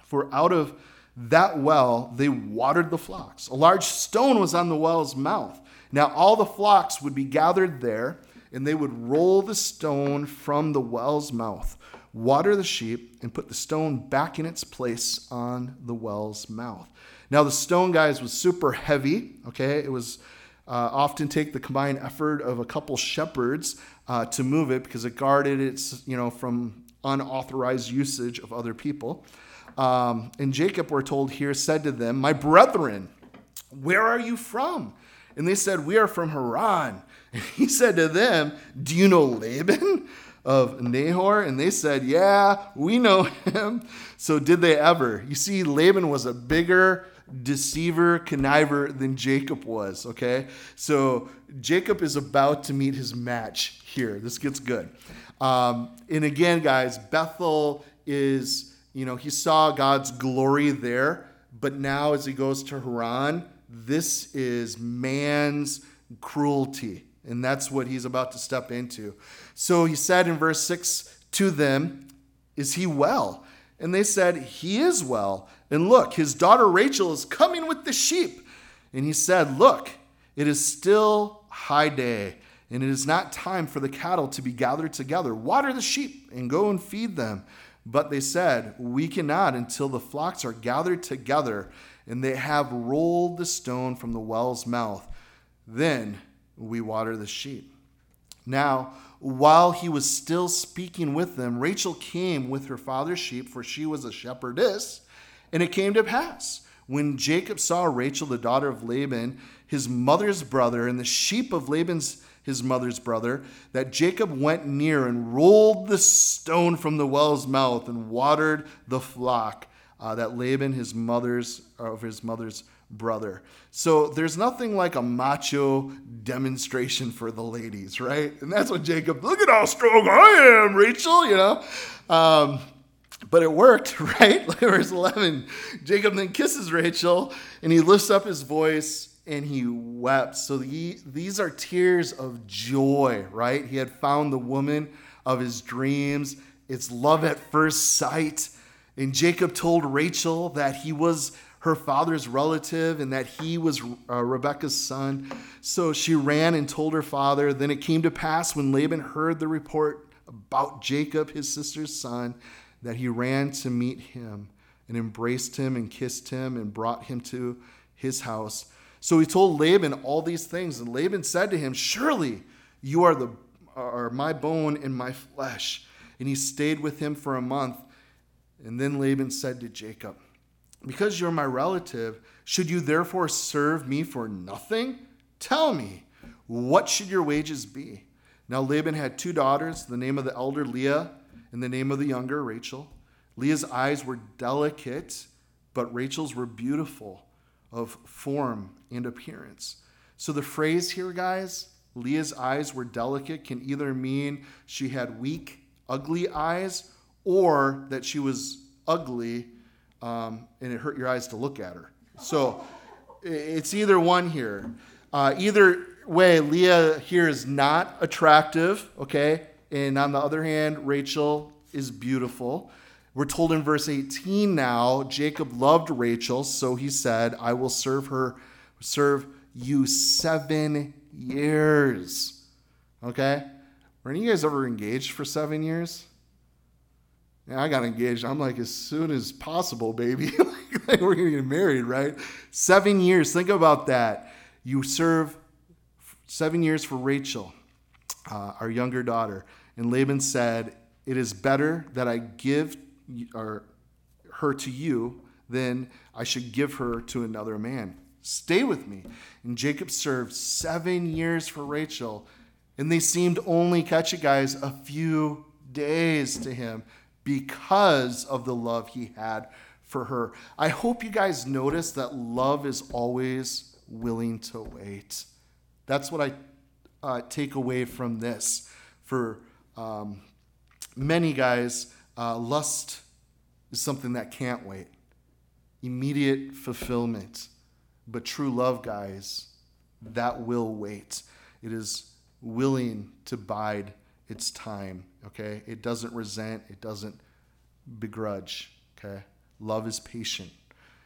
For out of that well they watered the flocks. A large stone was on the well's mouth. Now all the flocks would be gathered there, and they would roll the stone from the well's mouth, water the sheep, and put the stone back in its place on the well's mouth. Now the stone, guys, was super heavy. Okay, it was uh, often take the combined effort of a couple shepherds uh, to move it because it guarded its, you know, from unauthorized usage of other people. Um, and Jacob, we're told here, said to them, My brethren, where are you from? And they said, We are from Haran. And he said to them, Do you know Laban of Nahor? And they said, Yeah, we know him. So did they ever? You see, Laban was a bigger, deceiver, conniver than Jacob was, okay? So Jacob is about to meet his match here. This gets good. Um, and again, guys, Bethel is, you know, he saw God's glory there, but now as he goes to Haran, this is man's cruelty. And that's what he's about to step into. So he said in verse 6 to them, Is he well? And they said, He is well. And look, his daughter Rachel is coming with the sheep. And he said, Look, it is still high day, and it is not time for the cattle to be gathered together. Water the sheep and go and feed them. But they said, We cannot until the flocks are gathered together and they have rolled the stone from the well's mouth. Then we water the sheep. Now, while he was still speaking with them, Rachel came with her father's sheep, for she was a shepherdess. And it came to pass, when Jacob saw Rachel, the daughter of Laban, his mother's brother, and the sheep of Laban's his mother's brother, that Jacob went near and rolled the stone from the well's mouth and watered the flock uh, that Laban, his mother's of his mother's brother. So there's nothing like a macho demonstration for the ladies, right? And that's what Jacob. Look at how strong I am, Rachel. You know. Um, but it worked, right? Verse 11. Jacob then kisses Rachel and he lifts up his voice and he wept. So he, these are tears of joy, right? He had found the woman of his dreams. It's love at first sight. And Jacob told Rachel that he was her father's relative and that he was uh, Rebekah's son. So she ran and told her father. Then it came to pass when Laban heard the report about Jacob, his sister's son, that he ran to meet him and embraced him and kissed him and brought him to his house. So he told Laban all these things, and Laban said to him, Surely you are the are my bone and my flesh. And he stayed with him for a month. And then Laban said to Jacob, Because you're my relative, should you therefore serve me for nothing? Tell me, what should your wages be? Now Laban had two daughters, the name of the elder Leah and the name of the younger, Rachel. Leah's eyes were delicate, but Rachel's were beautiful of form and appearance. So the phrase here, guys, Leah's eyes were delicate, can either mean she had weak, ugly eyes or that she was ugly um, and it hurt your eyes to look at her. So it's either one here. Uh, either way, Leah here is not attractive, okay? And on the other hand, Rachel is beautiful. We're told in verse 18 now, Jacob loved Rachel, so he said, I will serve her, serve you seven years. Okay? Were any of you guys ever engaged for seven years? Yeah, I got engaged. I'm like, as soon as possible, baby. like, we're going to get married, right? Seven years. Think about that. You serve seven years for Rachel, uh, our younger daughter. And Laban said, It is better that I give her to you than I should give her to another man. Stay with me. And Jacob served seven years for Rachel, and they seemed only, catch it, guys, a few days to him because of the love he had for her. I hope you guys notice that love is always willing to wait. That's what I uh, take away from this for um, many guys, uh, lust is something that can't wait, immediate fulfillment. But true love, guys, that will wait. It is willing to bide its time, okay? It doesn't resent, it doesn't begrudge, okay? Love is patient.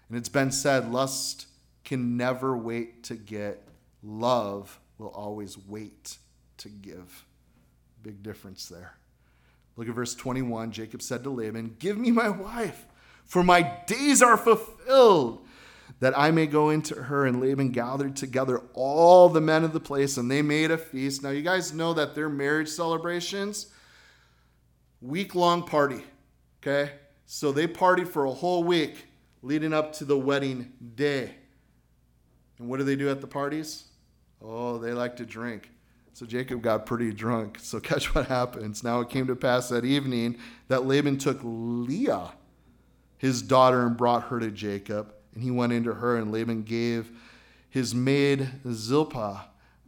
And it's been said lust can never wait to get, love will always wait to give. Big difference there. Look at verse 21. Jacob said to Laban, Give me my wife, for my days are fulfilled, that I may go into her. And Laban gathered together all the men of the place, and they made a feast. Now, you guys know that their marriage celebrations, week long party, okay? So they partied for a whole week leading up to the wedding day. And what do they do at the parties? Oh, they like to drink. So Jacob got pretty drunk. So catch what happens. Now it came to pass that evening that Laban took Leah, his daughter, and brought her to Jacob. And he went into her, and Laban gave his maid Zilpah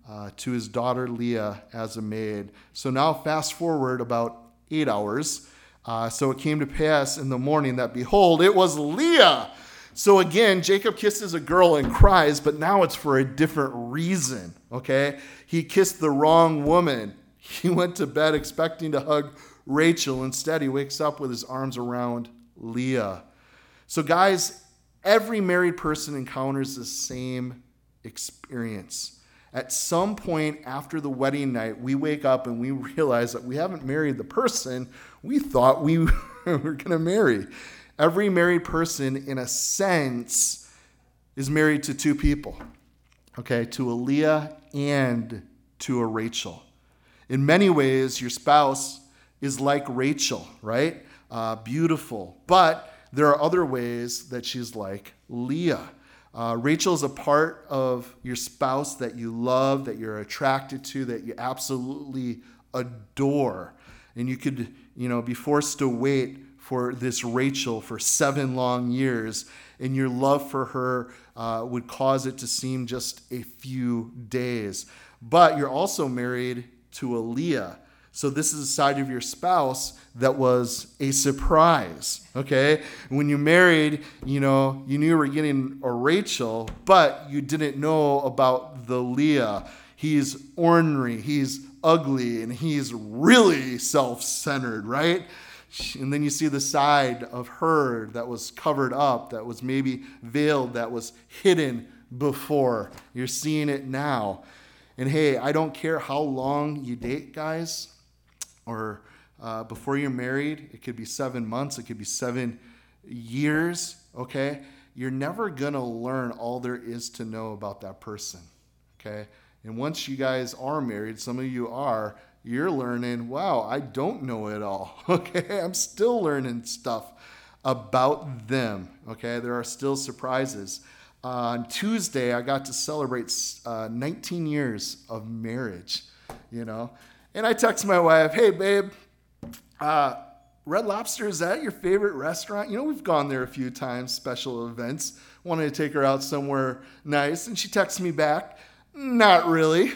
uh, to his daughter Leah as a maid. So now fast forward about eight hours. Uh, so it came to pass in the morning that behold, it was Leah so again, Jacob kisses a girl and cries, but now it's for a different reason, okay? He kissed the wrong woman. He went to bed expecting to hug Rachel. Instead, he wakes up with his arms around Leah. So, guys, every married person encounters the same experience. At some point after the wedding night, we wake up and we realize that we haven't married the person we thought we were going to marry. Every married person, in a sense, is married to two people, okay, to a Leah and to a Rachel. In many ways, your spouse is like Rachel, right? Uh, beautiful. But there are other ways that she's like Leah. Uh, Rachel is a part of your spouse that you love, that you're attracted to, that you absolutely adore. And you could, you know, be forced to wait for this Rachel for seven long years, and your love for her uh, would cause it to seem just a few days. But you're also married to a Leah. So this is a side of your spouse that was a surprise. Okay? When you married, you know, you knew you were getting a Rachel, but you didn't know about the Leah. He's ornery, he's ugly, and he's really self-centered, right? And then you see the side of her that was covered up, that was maybe veiled, that was hidden before. You're seeing it now. And hey, I don't care how long you date, guys, or uh, before you're married, it could be seven months, it could be seven years, okay? You're never gonna learn all there is to know about that person, okay? And once you guys are married, some of you are, you're learning, wow, I don't know it all. Okay, I'm still learning stuff about them. Okay, there are still surprises. Uh, on Tuesday, I got to celebrate uh, 19 years of marriage, you know. And I text my wife, hey, babe, uh, Red Lobster, is that your favorite restaurant? You know, we've gone there a few times, special events. Wanted to take her out somewhere nice. And she texts me back, not really.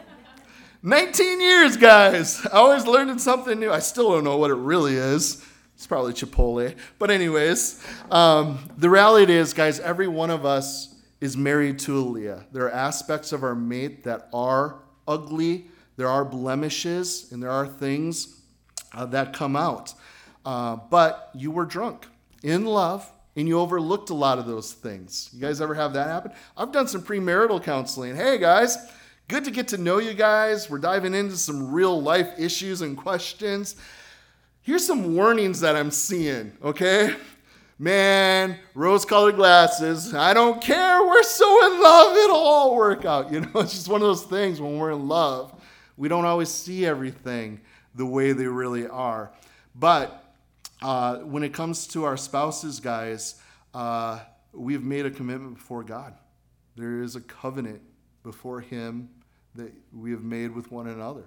19 years, guys. I Always learning something new. I still don't know what it really is. It's probably Chipotle. But, anyways, um, the reality is, guys, every one of us is married to a Leah. There are aspects of our mate that are ugly, there are blemishes, and there are things uh, that come out. Uh, but you were drunk in love and you overlooked a lot of those things. You guys ever have that happen? I've done some premarital counseling. Hey, guys, Good to get to know you guys. We're diving into some real life issues and questions. Here's some warnings that I'm seeing, okay? Man, rose colored glasses. I don't care. We're so in love. It'll all work out. You know, it's just one of those things when we're in love, we don't always see everything the way they really are. But uh, when it comes to our spouses, guys, uh, we've made a commitment before God. There is a covenant before Him that we have made with one another.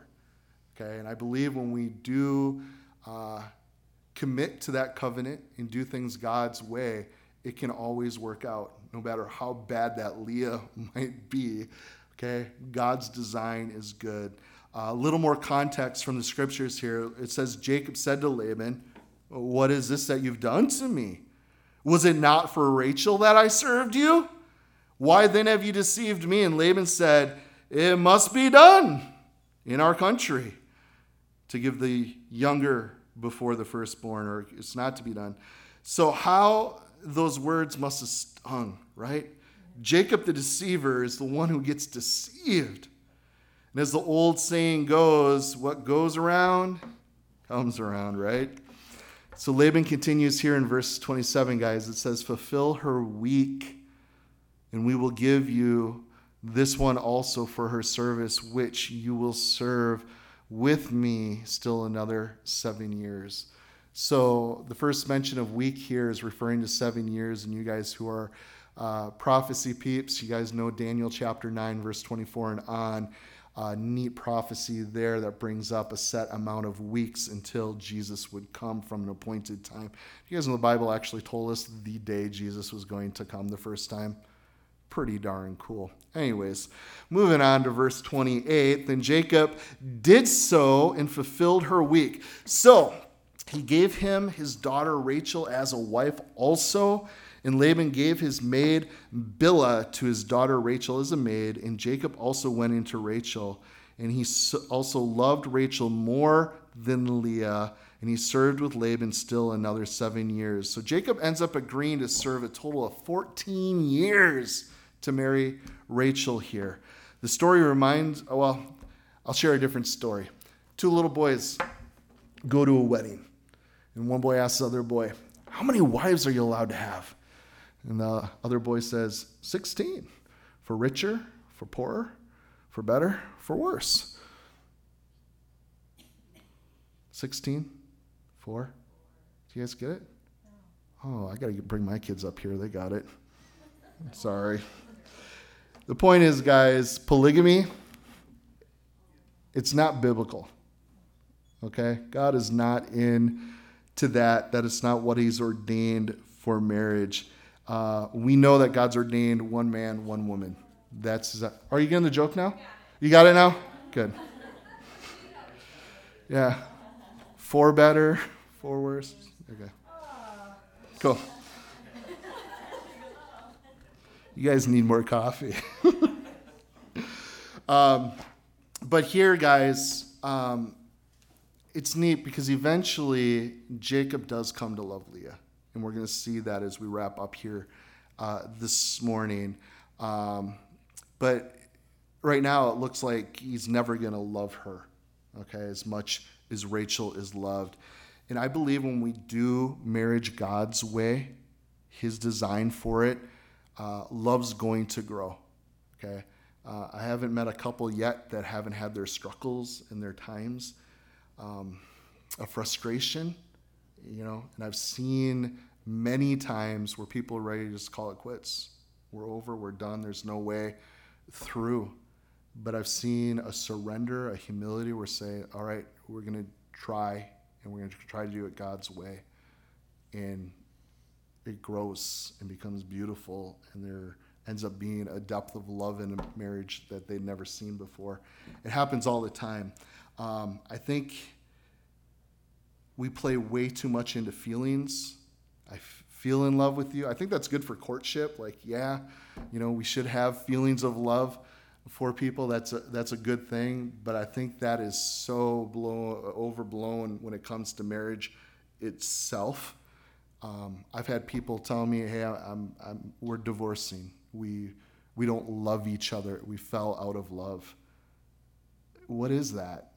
Okay, and I believe when we do uh, commit to that covenant and do things God's way, it can always work out, no matter how bad that Leah might be. Okay, God's design is good. A little more context from the scriptures here. It says, Jacob said to Laban, What is this that you've done to me? Was it not for Rachel that I served you? Why then have you deceived me? And Laban said, It must be done in our country to give the younger before the firstborn, or it's not to be done. So, how those words must have stung, right? Jacob the deceiver is the one who gets deceived. And as the old saying goes, what goes around comes around, right? So Laban continues here in verse 27, guys. It says, Fulfill her week, and we will give you this one also for her service, which you will serve with me still another seven years. So the first mention of week here is referring to seven years, and you guys who are uh, prophecy peeps, you guys know Daniel chapter 9, verse 24 and on uh, neat prophecy there that brings up a set amount of weeks until Jesus would come from an appointed time. You guys know the Bible actually told us the day Jesus was going to come the first time. Pretty darn cool. Anyways, moving on to verse 28. Then Jacob did so and fulfilled her week. So he gave him his daughter Rachel as a wife also and Laban gave his maid Bilhah to his daughter Rachel as a maid, and Jacob also went into Rachel. And he also loved Rachel more than Leah, and he served with Laban still another seven years. So Jacob ends up agreeing to serve a total of 14 years to marry Rachel here. The story reminds, oh, well, I'll share a different story. Two little boys go to a wedding, and one boy asks the other boy, How many wives are you allowed to have? And the other boy says, 16. For richer, for poorer, for better, for worse. 16? Four? Do you guys get it? Oh, I got to bring my kids up here. They got it. Sorry. The point is, guys, polygamy, it's not biblical. Okay? God is not in to that. That is not what He's ordained for marriage. Uh, we know that God's ordained one man, one woman. That's. Are you getting the joke now? You got it now? Good. Yeah. Four better, four worse. Okay. Cool. You guys need more coffee. um, but here, guys, um, it's neat because eventually Jacob does come to love Leah. And we're going to see that as we wrap up here uh, this morning. Um, but right now, it looks like he's never going to love her, okay, as much as Rachel is loved. And I believe when we do marriage God's way, his design for it, uh, love's going to grow, okay? Uh, I haven't met a couple yet that haven't had their struggles and their times um, of frustration you know, and I've seen many times where people are ready to just call it quits. We're over, we're done, there's no way through. But I've seen a surrender, a humility where say, all right, we're going to try and we're going to try to do it God's way. And it grows and becomes beautiful and there ends up being a depth of love in a marriage that they'd never seen before. It happens all the time. Um, I think we play way too much into feelings. I f- feel in love with you. I think that's good for courtship. Like, yeah, you know, we should have feelings of love for people. That's a, that's a good thing. But I think that is so blown, overblown when it comes to marriage itself. Um, I've had people tell me, "Hey, I'm, I'm, we're divorcing. We we don't love each other. We fell out of love." What is that?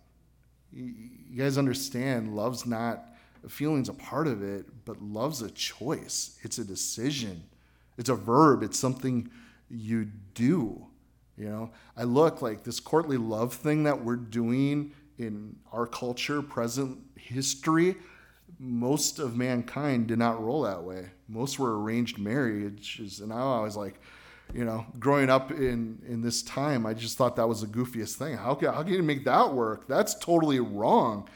You guys understand love's not a feeling's a part of it but love's a choice. It's a decision. It's a verb. It's something you do you know? I look like this courtly love thing that we're doing in our culture present history most of mankind did not roll that way. Most were arranged marriages and i was like you know, growing up in, in this time, I just thought that was the goofiest thing. How can, how can you make that work? That's totally wrong.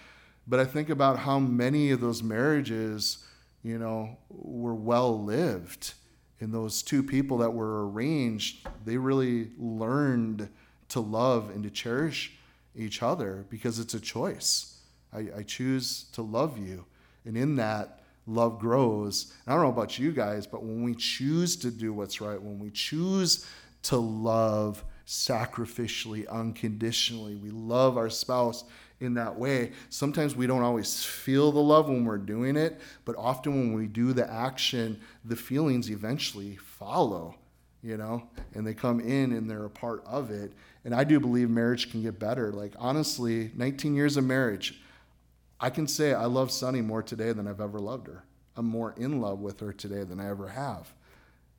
But I think about how many of those marriages, you know, were well lived. And those two people that were arranged, they really learned to love and to cherish each other because it's a choice. I, I choose to love you. And in that, love grows. And I don't know about you guys, but when we choose to do what's right, when we choose to love sacrificially, unconditionally, we love our spouse in that way. Sometimes we don't always feel the love when we're doing it, but often when we do the action, the feelings eventually follow, you know, and they come in and they're a part of it. And I do believe marriage can get better. Like, honestly, 19 years of marriage, I can say I love Sunny more today than I've ever loved her. I'm more in love with her today than I ever have.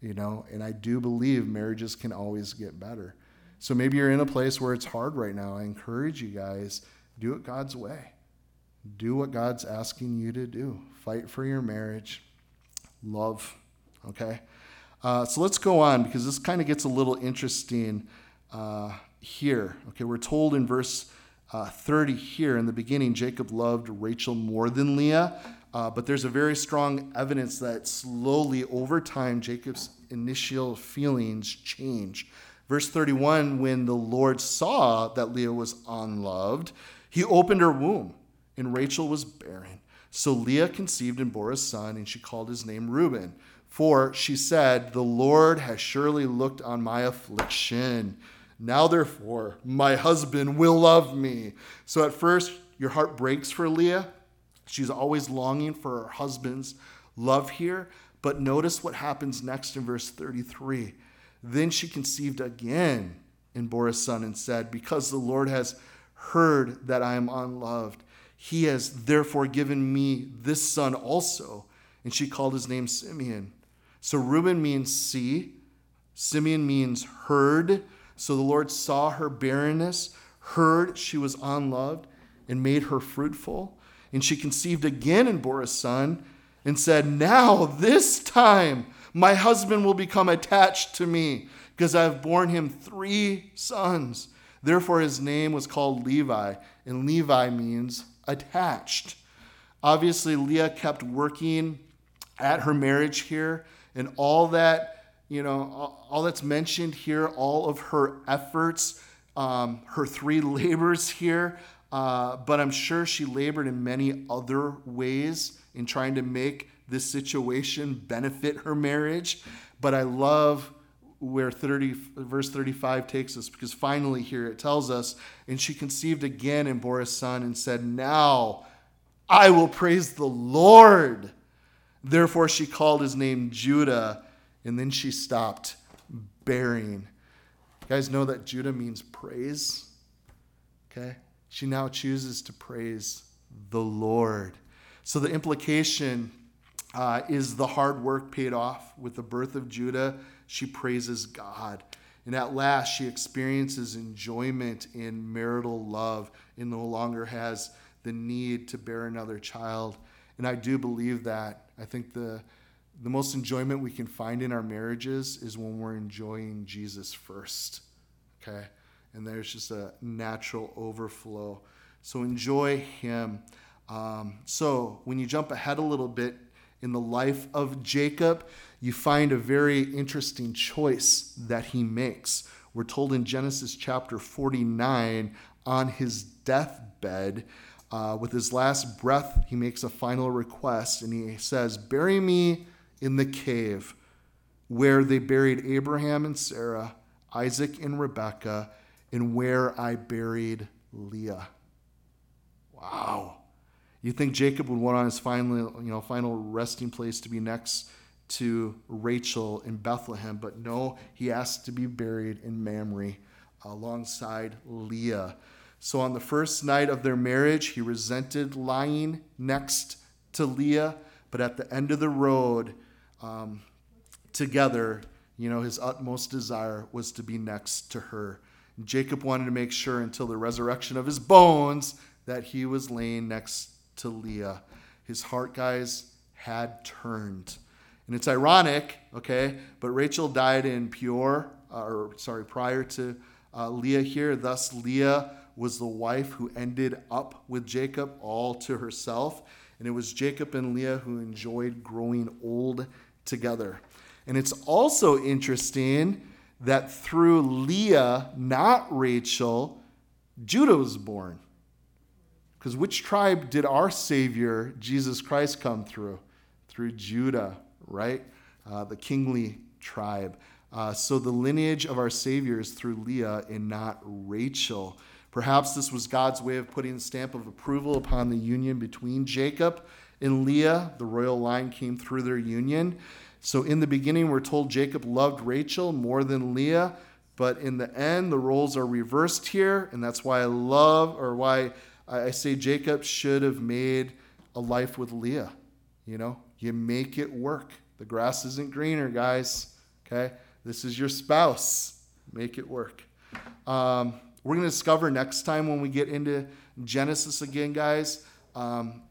You know, and I do believe marriages can always get better. So maybe you're in a place where it's hard right now. I encourage you guys, do it God's way. Do what God's asking you to do. Fight for your marriage. Love. Okay? Uh, so let's go on because this kind of gets a little interesting uh, here. Okay, we're told in verse uh, 30 here in the beginning, Jacob loved Rachel more than Leah. Uh, but there's a very strong evidence that slowly over time, Jacob's initial feelings change. Verse 31 when the Lord saw that Leah was unloved, he opened her womb, and Rachel was barren. So Leah conceived and bore a son, and she called his name Reuben. For she said, The Lord has surely looked on my affliction. Now, therefore, my husband will love me. So at first, your heart breaks for Leah. She's always longing for her husband's love here. But notice what happens next in verse 33. Then she conceived again and bore a son and said, Because the Lord has heard that I am unloved, he has therefore given me this son also. And she called his name Simeon. So Reuben means see, Simeon means heard. So the Lord saw her barrenness, heard she was unloved, and made her fruitful. And she conceived again and bore a son, and said, Now, this time, my husband will become attached to me, because I have borne him three sons. Therefore, his name was called Levi, and Levi means attached. Obviously, Leah kept working at her marriage here, and all that you know, all that's mentioned here, all of her efforts, um, her three labors here, uh, but I'm sure she labored in many other ways in trying to make this situation benefit her marriage. But I love where 30 verse 35 takes us because finally here it tells us and she conceived again and bore a son and said now i will praise the lord therefore she called his name judah and then she stopped bearing. You guys know that Judah means praise? Okay? She now chooses to praise the Lord. So the implication uh, is the hard work paid off with the birth of Judah. She praises God. And at last, she experiences enjoyment in marital love and no longer has the need to bear another child. And I do believe that. I think the the most enjoyment we can find in our marriages is when we're enjoying Jesus first. Okay? And there's just a natural overflow. So enjoy Him. Um, so when you jump ahead a little bit in the life of Jacob, you find a very interesting choice that he makes. We're told in Genesis chapter 49 on his deathbed. Uh, with his last breath, he makes a final request and he says, Bury me in the cave where they buried Abraham and Sarah, Isaac and Rebekah, and where I buried Leah. Wow. You think Jacob would want his final, you know, final resting place to be next to Rachel in Bethlehem, but no, he asked to be buried in Mamre alongside Leah. So on the first night of their marriage, he resented lying next to Leah, but at the end of the road, um, together, you know, his utmost desire was to be next to her. Jacob wanted to make sure until the resurrection of his bones that he was laying next to Leah. His heart, guys, had turned. And it's ironic, okay, but Rachel died in Peor, uh, or sorry, prior to uh, Leah here. Thus, Leah was the wife who ended up with Jacob all to herself. And it was Jacob and Leah who enjoyed growing old together. And it's also interesting that through Leah, not Rachel, Judah was born. Because which tribe did our Savior, Jesus Christ, come through? Through Judah, right? Uh, the kingly tribe. Uh, so the lineage of our Savior is through Leah and not Rachel. Perhaps this was God's way of putting the stamp of approval upon the union between Jacob and Leah. The royal line came through their union. So in the beginning, we're told Jacob loved Rachel more than Leah. But in the end, the roles are reversed here. And that's why I love, or why I say Jacob should have made a life with Leah. You know, you make it work. The grass isn't greener, guys. Okay? This is your spouse. Make it work. Um, we're going to discover next time when we get into Genesis again, guys, um,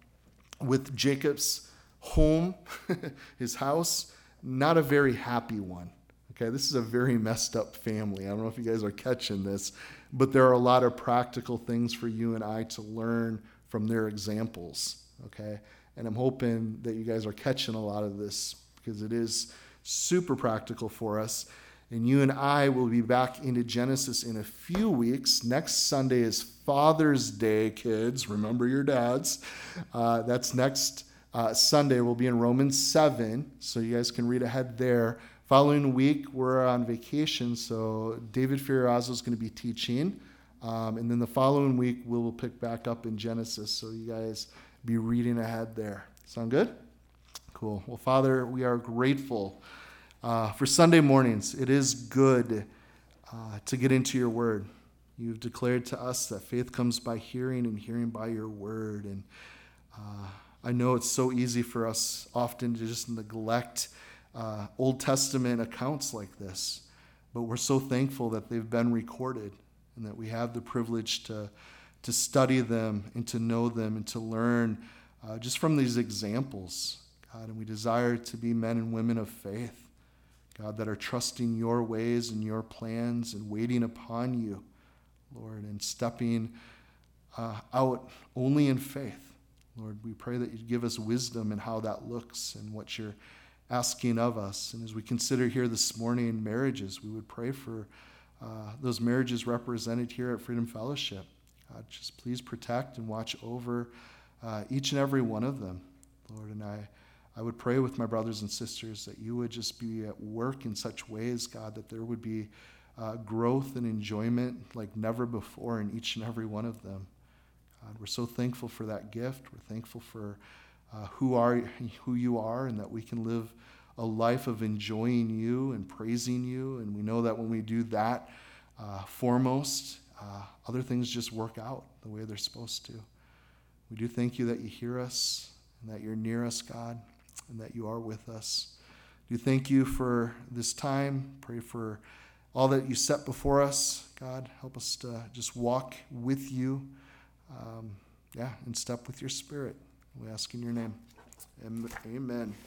with Jacob's home, his house, not a very happy one. Okay, this is a very messed up family. I don't know if you guys are catching this, but there are a lot of practical things for you and I to learn from their examples. Okay, and I'm hoping that you guys are catching a lot of this because it is super practical for us. And you and I will be back into Genesis in a few weeks. Next Sunday is Father's Day, kids. Remember your dads. Uh, that's next uh, Sunday. We'll be in Romans 7, so you guys can read ahead there. Following week, we're on vacation, so David Fiorazzo is going to be teaching. Um, and then the following week, we'll pick back up in Genesis, so you guys be reading ahead there. Sound good? Cool. Well, Father, we are grateful uh, for Sunday mornings. It is good uh, to get into your word. You've declared to us that faith comes by hearing and hearing by your word. And uh, I know it's so easy for us often to just neglect uh, Old Testament accounts like this, but we're so thankful that they've been recorded and that we have the privilege to, to study them and to know them and to learn uh, just from these examples. God, and we desire to be men and women of faith, God, that are trusting your ways and your plans and waiting upon you, Lord, and stepping uh, out only in faith. Lord, we pray that you'd give us wisdom in how that looks and what you're asking of us. And as we consider here this morning marriages, we would pray for uh, those marriages represented here at Freedom Fellowship. God, just please protect and watch over uh, each and every one of them, Lord. And I I would pray with my brothers and sisters that you would just be at work in such ways, God, that there would be uh, growth and enjoyment like never before in each and every one of them. God, we're so thankful for that gift. We're thankful for uh, who are who you are, and that we can live a life of enjoying you and praising you. And we know that when we do that uh, foremost, uh, other things just work out the way they're supposed to. We do thank you that you hear us and that you're near us, God and that you are with us. Do thank you for this time. Pray for all that you set before us. God, help us to just walk with you, um, yeah, in step with your spirit. We ask in your name. Amen.